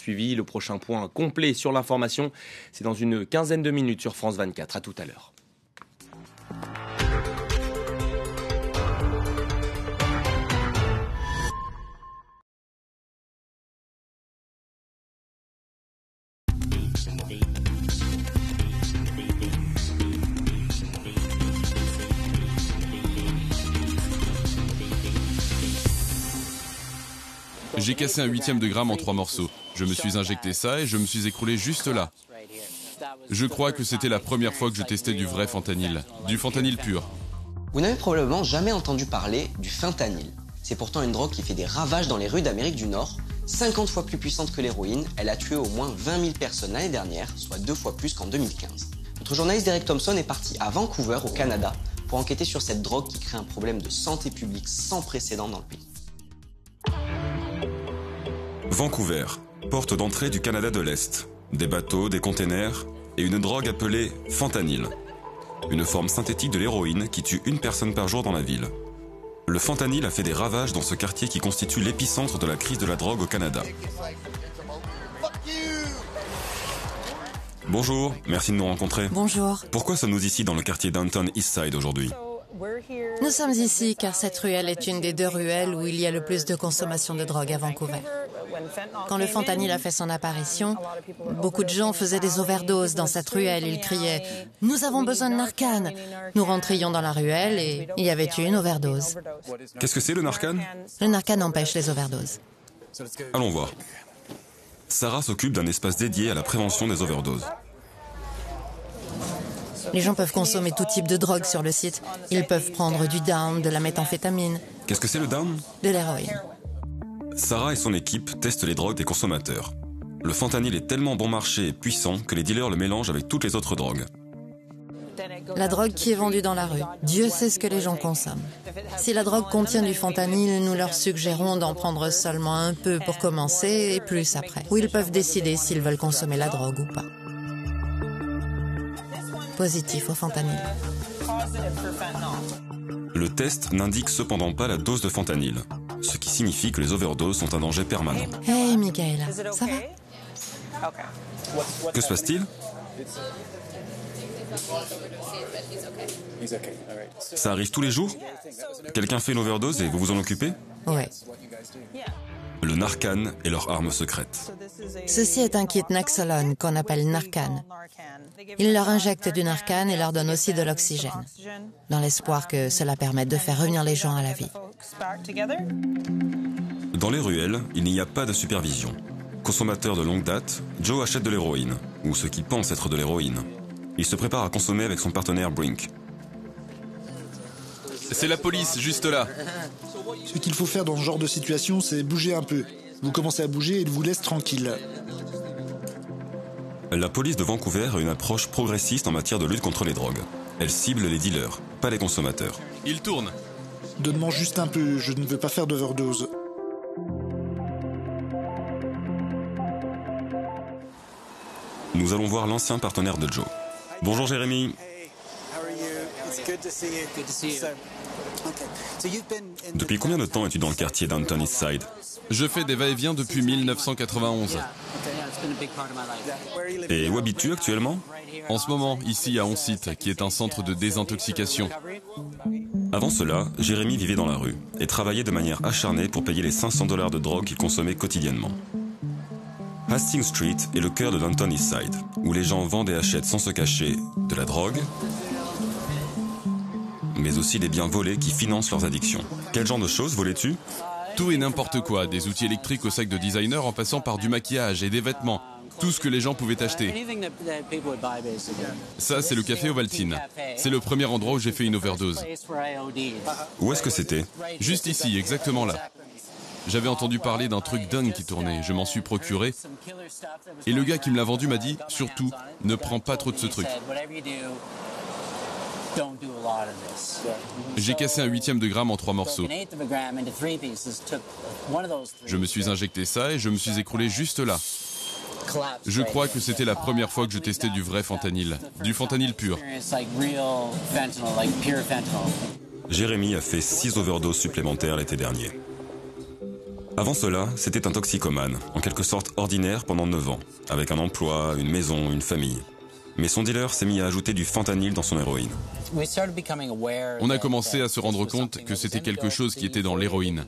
suivi. Le prochain point complet sur l'information, c'est dans une quinzaine de minutes sur France 24. À tout à l'heure. J'ai cassé un huitième de gramme en trois morceaux. Je me suis injecté ça et je me suis écroulé juste là. Je crois que c'était la première fois que je testais du vrai fentanyl, du fentanyl pur. Vous n'avez probablement jamais entendu parler du fentanyl. C'est pourtant une drogue qui fait des ravages dans les rues d'Amérique du Nord. 50 fois plus puissante que l'héroïne, elle a tué au moins 20 000 personnes l'année dernière, soit deux fois plus qu'en 2015. Notre journaliste Derek Thompson est parti à Vancouver, au Canada, pour enquêter sur cette drogue qui crée un problème de santé publique sans précédent dans le pays. Vancouver, porte d'entrée du Canada de l'Est. Des bateaux, des containers et une drogue appelée fentanyl. Une forme synthétique de l'héroïne qui tue une personne par jour dans la ville. Le fentanyl a fait des ravages dans ce quartier qui constitue l'épicentre de la crise de la drogue au Canada. Bonjour, merci de nous rencontrer. Bonjour. Pourquoi sommes-nous ici dans le quartier Downtown Eastside aujourd'hui? Nous sommes ici car cette ruelle est une des deux ruelles où il y a le plus de consommation de drogue à Vancouver. Quand le fentanyl a fait son apparition, beaucoup de gens faisaient des overdoses dans cette ruelle. Ils criaient ⁇ Nous avons besoin de Narcan !⁇ Nous rentrions dans la ruelle et il y avait eu une overdose. Qu'est-ce que c'est le Narcan? Le Narcan empêche les overdoses. Allons voir. Sarah s'occupe d'un espace dédié à la prévention des overdoses. Les gens peuvent consommer tout type de drogue sur le site. Ils peuvent prendre du down, de la méthamphétamine, Qu'est-ce que c'est le down de l'héroïne. Sarah et son équipe testent les drogues des consommateurs. Le fentanyl est tellement bon marché et puissant que les dealers le mélangent avec toutes les autres drogues. La drogue qui est vendue dans la rue. Dieu sait ce que les gens consomment. Si la drogue contient du fentanyl, nous leur suggérons d'en prendre seulement un peu pour commencer et plus après. Ou ils peuvent décider s'ils veulent consommer la drogue ou pas. Positif au fentanyl. Le test n'indique cependant pas la dose de fentanyl, ce qui signifie que les overdoses sont un danger permanent. Hey, Michaela, ça va Que se passe-t-il? Ça arrive tous les jours? Quelqu'un fait une overdose et vous vous en occupez? Ouais. Le Narcan est leur arme secrète. Ceci est un kit Naxolone qu'on appelle Narcan. Ils leur injectent du Narcan et leur donnent aussi de l'oxygène, dans l'espoir que cela permette de faire revenir les gens à la vie. Dans les ruelles, il n'y a pas de supervision. Consommateur de longue date, Joe achète de l'héroïne, ou ce qui pense être de l'héroïne. Il se prépare à consommer avec son partenaire Brink. C'est la police, juste là. Ce qu'il faut faire dans ce genre de situation, c'est bouger un peu. Vous commencez à bouger et il vous laisse tranquille. La police de Vancouver a une approche progressiste en matière de lutte contre les drogues. Elle cible les dealers, pas les consommateurs. Il tourne. Donne-moi juste un peu, je ne veux pas faire d'overdose. Nous allons voir l'ancien partenaire de Joe. Bonjour Jérémy. Depuis combien de temps es-tu dans le quartier Downtown Eastside Je fais des va-et-vient depuis 1991. Et où habites-tu actuellement En ce moment, ici à Onsite, qui est un centre de désintoxication. Avant cela, Jérémy vivait dans la rue et travaillait de manière acharnée pour payer les 500 dollars de drogue qu'il consommait quotidiennement. Hastings Street est le cœur de Downtown Eastside, où les gens vendent et achètent sans se cacher de la drogue, mais aussi des biens volés qui financent leurs addictions. Quel genre de choses volais-tu Tout et n'importe quoi, des outils électriques au sac de designer en passant par du maquillage et des vêtements. Tout ce que les gens pouvaient acheter. Ça, c'est le café Ovaltine. C'est le premier endroit où j'ai fait une overdose. Où est-ce que c'était? Juste ici, exactement là. J'avais entendu parler d'un truc dingue qui tournait, je m'en suis procuré. Et le gars qui me l'a vendu m'a dit, surtout, ne prends pas trop de ce truc. J'ai cassé un huitième de gramme en trois morceaux. Je me suis injecté ça et je me suis écroulé juste là. Je crois que c'était la première fois que je testais du vrai fentanyl, du fentanyl pur. Jérémy a fait 6 overdoses supplémentaires l'été dernier. Avant cela, c'était un toxicomane, en quelque sorte ordinaire pendant 9 ans, avec un emploi, une maison, une famille. Mais son dealer s'est mis à ajouter du fentanyl dans son héroïne. On a commencé à se rendre compte que c'était quelque chose qui était dans l'héroïne.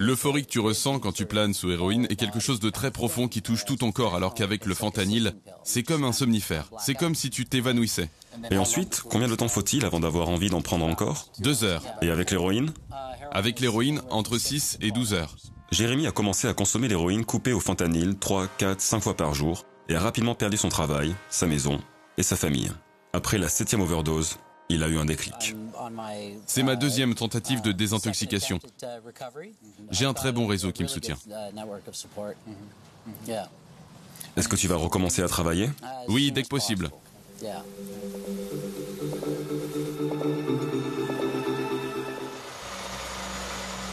L'euphorie que tu ressens quand tu planes sous héroïne est quelque chose de très profond qui touche tout ton corps, alors qu'avec le fentanyl, c'est comme un somnifère. C'est comme si tu t'évanouissais. Et ensuite, combien de temps faut-il avant d'avoir envie d'en prendre encore? Deux heures. Et avec l'héroïne? Avec l'héroïne, entre 6 et 12 heures. Jérémy a commencé à consommer l'héroïne coupée au fentanyl 3, 4, 5 fois par jour et a rapidement perdu son travail, sa maison et sa famille. Après la septième overdose, il a eu un déclic. C'est ma deuxième tentative de désintoxication. J'ai un très bon réseau qui me soutient. Est-ce que tu vas recommencer à travailler? Oui, dès que possible.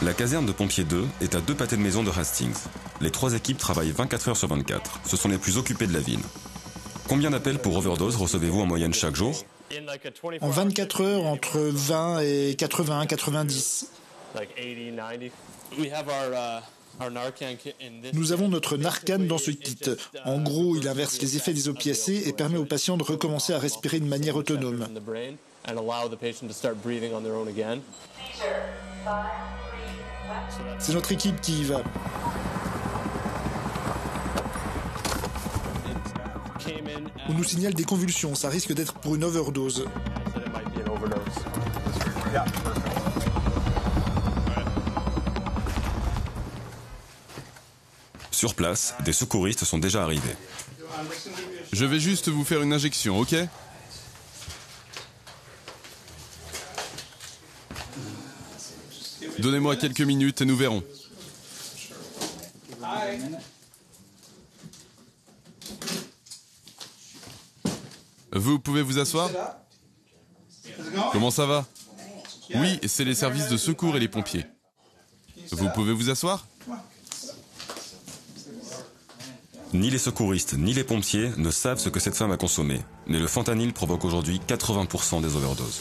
La caserne de pompiers 2 est à deux pâtés de maison de Hastings. Les trois équipes travaillent 24 heures sur 24. Ce sont les plus occupés de la ville. Combien d'appels pour overdose recevez-vous en moyenne chaque jour? En 24 heures, entre 20 et 80, 90. Nous avons notre Narcan dans ce kit. En gros, il inverse les effets des opiacés et permet aux patients de recommencer à respirer de manière autonome. C'est notre équipe qui y va. On nous signale des convulsions, ça risque d'être pour une overdose. Sur place, des secouristes sont déjà arrivés. Je vais juste vous faire une injection, ok? Donnez-moi quelques minutes et nous verrons. Vous pouvez vous asseoir? Comment ça va? Oui, c'est les services de secours et les pompiers. Vous pouvez vous asseoir? Ni les secouristes ni les pompiers ne savent ce que cette femme a consommé, mais le fentanyl provoque aujourd'hui 80% des overdoses.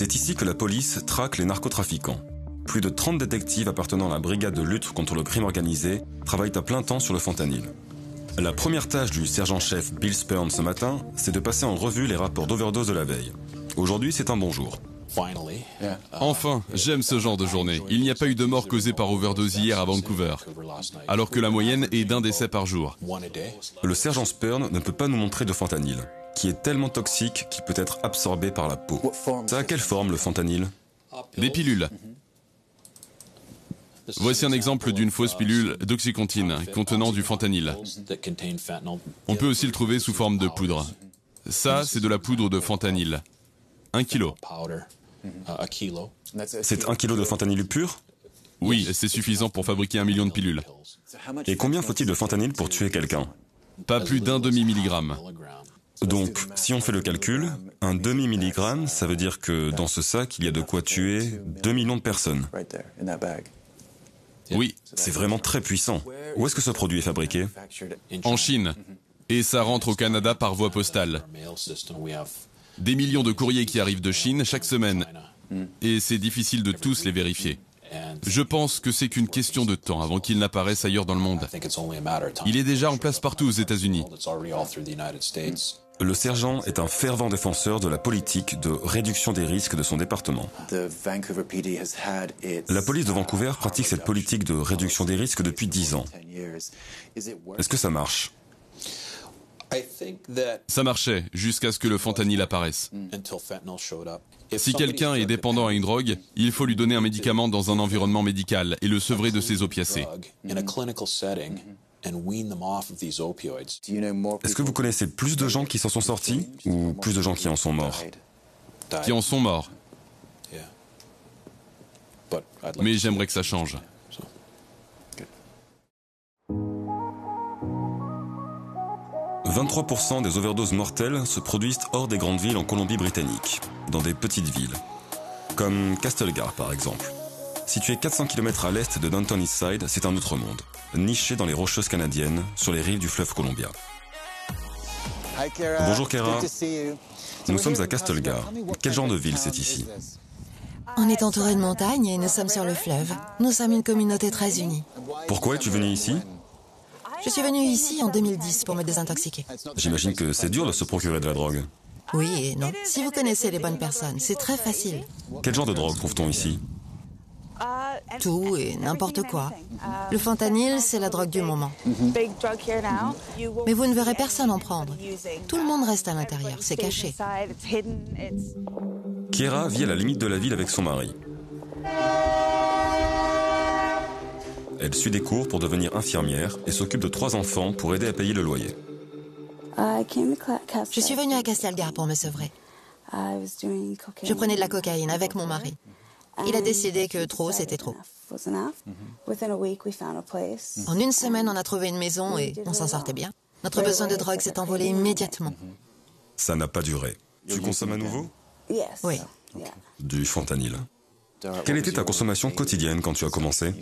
C'est ici que la police traque les narcotrafiquants. Plus de 30 détectives appartenant à la brigade de lutte contre le crime organisé travaillent à plein temps sur le fentanyl. La première tâche du sergent-chef Bill Spurn ce matin, c'est de passer en revue les rapports d'overdose de la veille. Aujourd'hui, c'est un bon jour. Enfin, j'aime ce genre de journée. Il n'y a pas eu de mort causée par overdose hier à Vancouver, alors que la moyenne est d'un décès par jour. Le sergent Spurn ne peut pas nous montrer de fentanyl, qui est tellement toxique qu'il peut être absorbé par la peau. Ça a quelle forme le fentanyl? Des pilules. Voici un exemple d'une fausse pilule d'oxycontine contenant du fentanyl. On peut aussi le trouver sous forme de poudre. Ça, c'est de la poudre de fentanyl. Un kilo. C'est un kilo de fentanyl pur? Oui, c'est suffisant pour fabriquer un million de pilules. Et combien faut-il de fentanyl pour tuer quelqu'un? Pas plus d'un demi-milligramme. Donc, si on fait le calcul, un demi-milligramme, ça veut dire que dans ce sac, il y a de quoi tuer 2 millions de personnes. Oui, C'est vraiment très puissant. Où est-ce que ce produit est fabriqué? En Chine. Et ça rentre au Canada par voie postale. Des millions de courriers qui arrivent de Chine chaque semaine. Et c'est difficile de tous les vérifier. Je pense que c'est qu'une question de temps avant qu'il n'apparaisse ailleurs dans le monde. Il est déjà en place partout aux États-Unis. Le sergent est un fervent défenseur de la politique de réduction des risques de son département. La police de Vancouver pratique cette politique de réduction des risques depuis 10 ans. Est-ce que ça marche? Ça marchait jusqu'à ce que le fentanyl apparaisse. Si quelqu'un est dépendant à une drogue, il faut lui donner un médicament dans un environnement médical et le sevrer de ses opiacés. Est-ce que vous connaissez plus de gens qui s'en sont sortis ou plus de gens qui en sont morts Qui en sont morts. Mais j'aimerais que ça change. « 23% des overdoses mortelles se produisent hors des grandes villes en Colombie-Britannique, dans des petites villes, comme Castlegar par exemple. Situé 400 km à l'est de Downton Eastside, c'est un autre monde, niché dans les rocheuses canadiennes, sur les rives du fleuve Columbia. Bonjour Kera. Nous sommes à Castlegar. Quel genre de ville c'est ici? On est entouré de montagnes et nous sommes sur le fleuve. Nous sommes une communauté très unie. Pourquoi es-tu venu ici? Je suis venue ici en 2010 pour me désintoxiquer. J'imagine que c'est dur de se procurer de la drogue. Oui et non. Si vous connaissez les bonnes personnes, c'est très facile. Quel genre de drogue trouve-t-on ici? Tout et n'importe quoi. Le fentanyl, c'est la drogue du moment. Mais vous ne verrez personne en prendre. Tout le monde reste à l'intérieur, c'est caché. Kiera vit à la limite de la ville avec son mari. Elle suit des cours pour devenir infirmière et s'occupe de trois enfants pour aider à payer le loyer. Je suis venue à Castelgar pour me sevrer. Je prenais de la cocaïne avec mon mari. Il a décidé que trop, c'était trop. En une semaine, on a trouvé une maison et on s'en sortait bien. Notre besoin de drogue s'est envolé immédiatement. Ça n'a pas duré. Tu consommes à nouveau? Oui. Du fentanyl. Quelle était ta consommation quotidienne quand tu as commencé?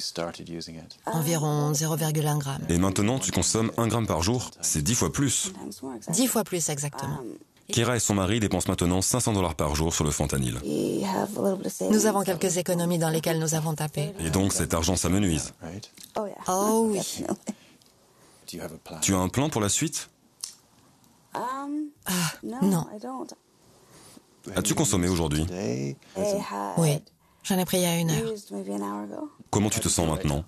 Environ 0,1 gramme. Et maintenant, tu consommes 1 gramme par jour C'est 10 fois plus. Dix fois plus exactement. Kira et son mari dépensent maintenant 500 dollars par jour sur le fentanyl. Nous avons quelques économies dans lesquelles nous avons tapé. Et donc cet argent s'amenuise. Oh oui. Tu as un plan pour la suite? Non. As-tu consommé aujourd'hui? Oui. J'en ai pris il y a une heure. Comment tu te sens maintenant?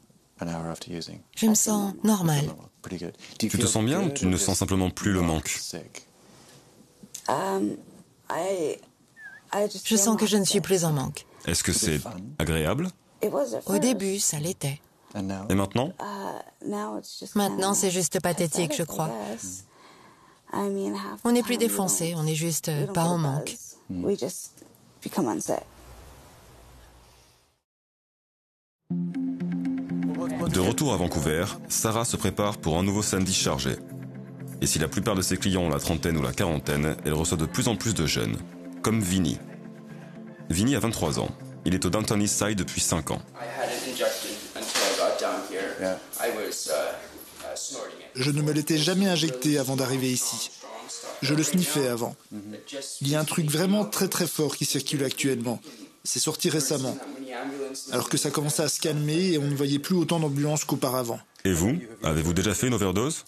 Je me sens normale. Tu te sens bien ou tu ne sens simplement plus le manque? Je sens que je ne suis plus en manque. Est-ce que c'est agréable? Au début, ça l'était. Et maintenant? Maintenant, c'est juste pathétique, je crois. On n'est plus défoncé, on est juste euh, pas en manque. De retour à Vancouver, Sarah se prépare pour un nouveau samedi chargé. Et si la plupart de ses clients ont la trentaine ou la quarantaine, elle reçoit de plus en plus de jeunes, comme Vinny. Vinny a 23 ans. Il est au Downtown East Side depuis 5 ans. Je ne me l'étais jamais injecté avant d'arriver ici. Je le sniffais avant. Il y a un truc vraiment très très fort qui circule actuellement. C'est sorti récemment. Alors que ça commençait à se calmer et on ne voyait plus autant d'ambulances qu'auparavant. Et vous Avez-vous déjà fait une overdose?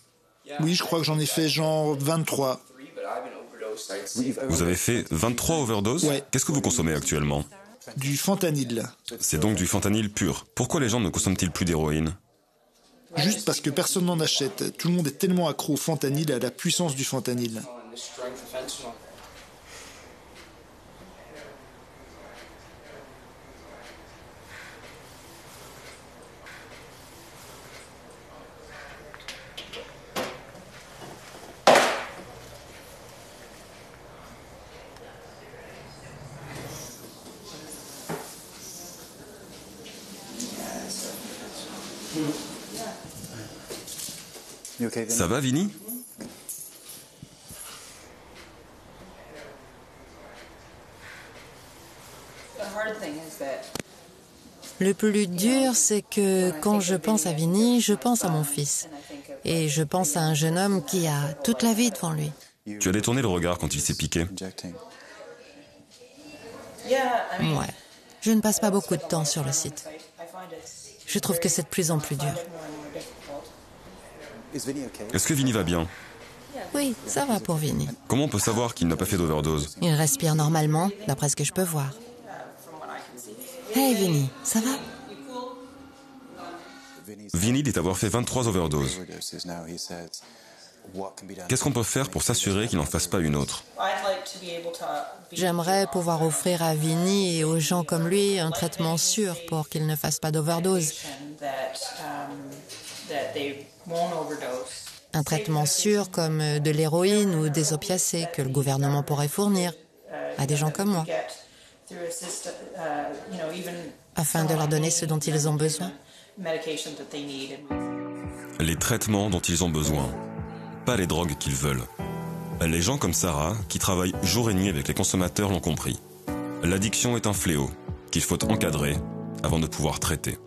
Oui, je crois que j'en ai fait genre 23. Vous avez fait 23 overdoses Ouais. Qu'est-ce que vous consommez actuellement Du fentanyl. C'est donc du fentanyl pur. Pourquoi les gens ne consomment-ils plus d'héroïne Juste parce que personne n'en achète. Tout le monde est tellement accro au fentanyl et à la puissance du fentanyl. Ça va, Vinny? Le plus dur, c'est que quand je pense à Vinny, je pense à mon fils. Et je pense à un jeune homme qui a toute la vie devant lui. Tu as détourné le regard quand il s'est piqué. Ouais. Je ne passe pas beaucoup de temps sur le site. Je trouve que c'est de plus en plus dur. Est-ce que Vinny va bien? Oui, ça va pour Vinny. Comment on peut savoir qu'il n'a pas fait d'overdose? Il respire normalement, d'après ce que je peux voir. Hey Vinny, ça va? Vinny dit avoir fait 23 overdoses. Qu'est-ce qu'on peut faire pour s'assurer qu'il n'en fasse pas une autre? J'aimerais pouvoir offrir à Vinny et aux gens comme lui un traitement sûr pour qu'ils ne fassent pas d'overdose. Un traitement sûr comme de l'héroïne ou des opiacés que le gouvernement pourrait fournir à des gens comme moi, afin de leur donner ce dont ils ont besoin. Les traitements dont ils ont besoin, pas les drogues qu'ils veulent. Les gens comme Sarah, qui travaillent jour et nuit avec les consommateurs, l'ont compris. L'addiction est un fléau qu'il faut encadrer avant de pouvoir traiter.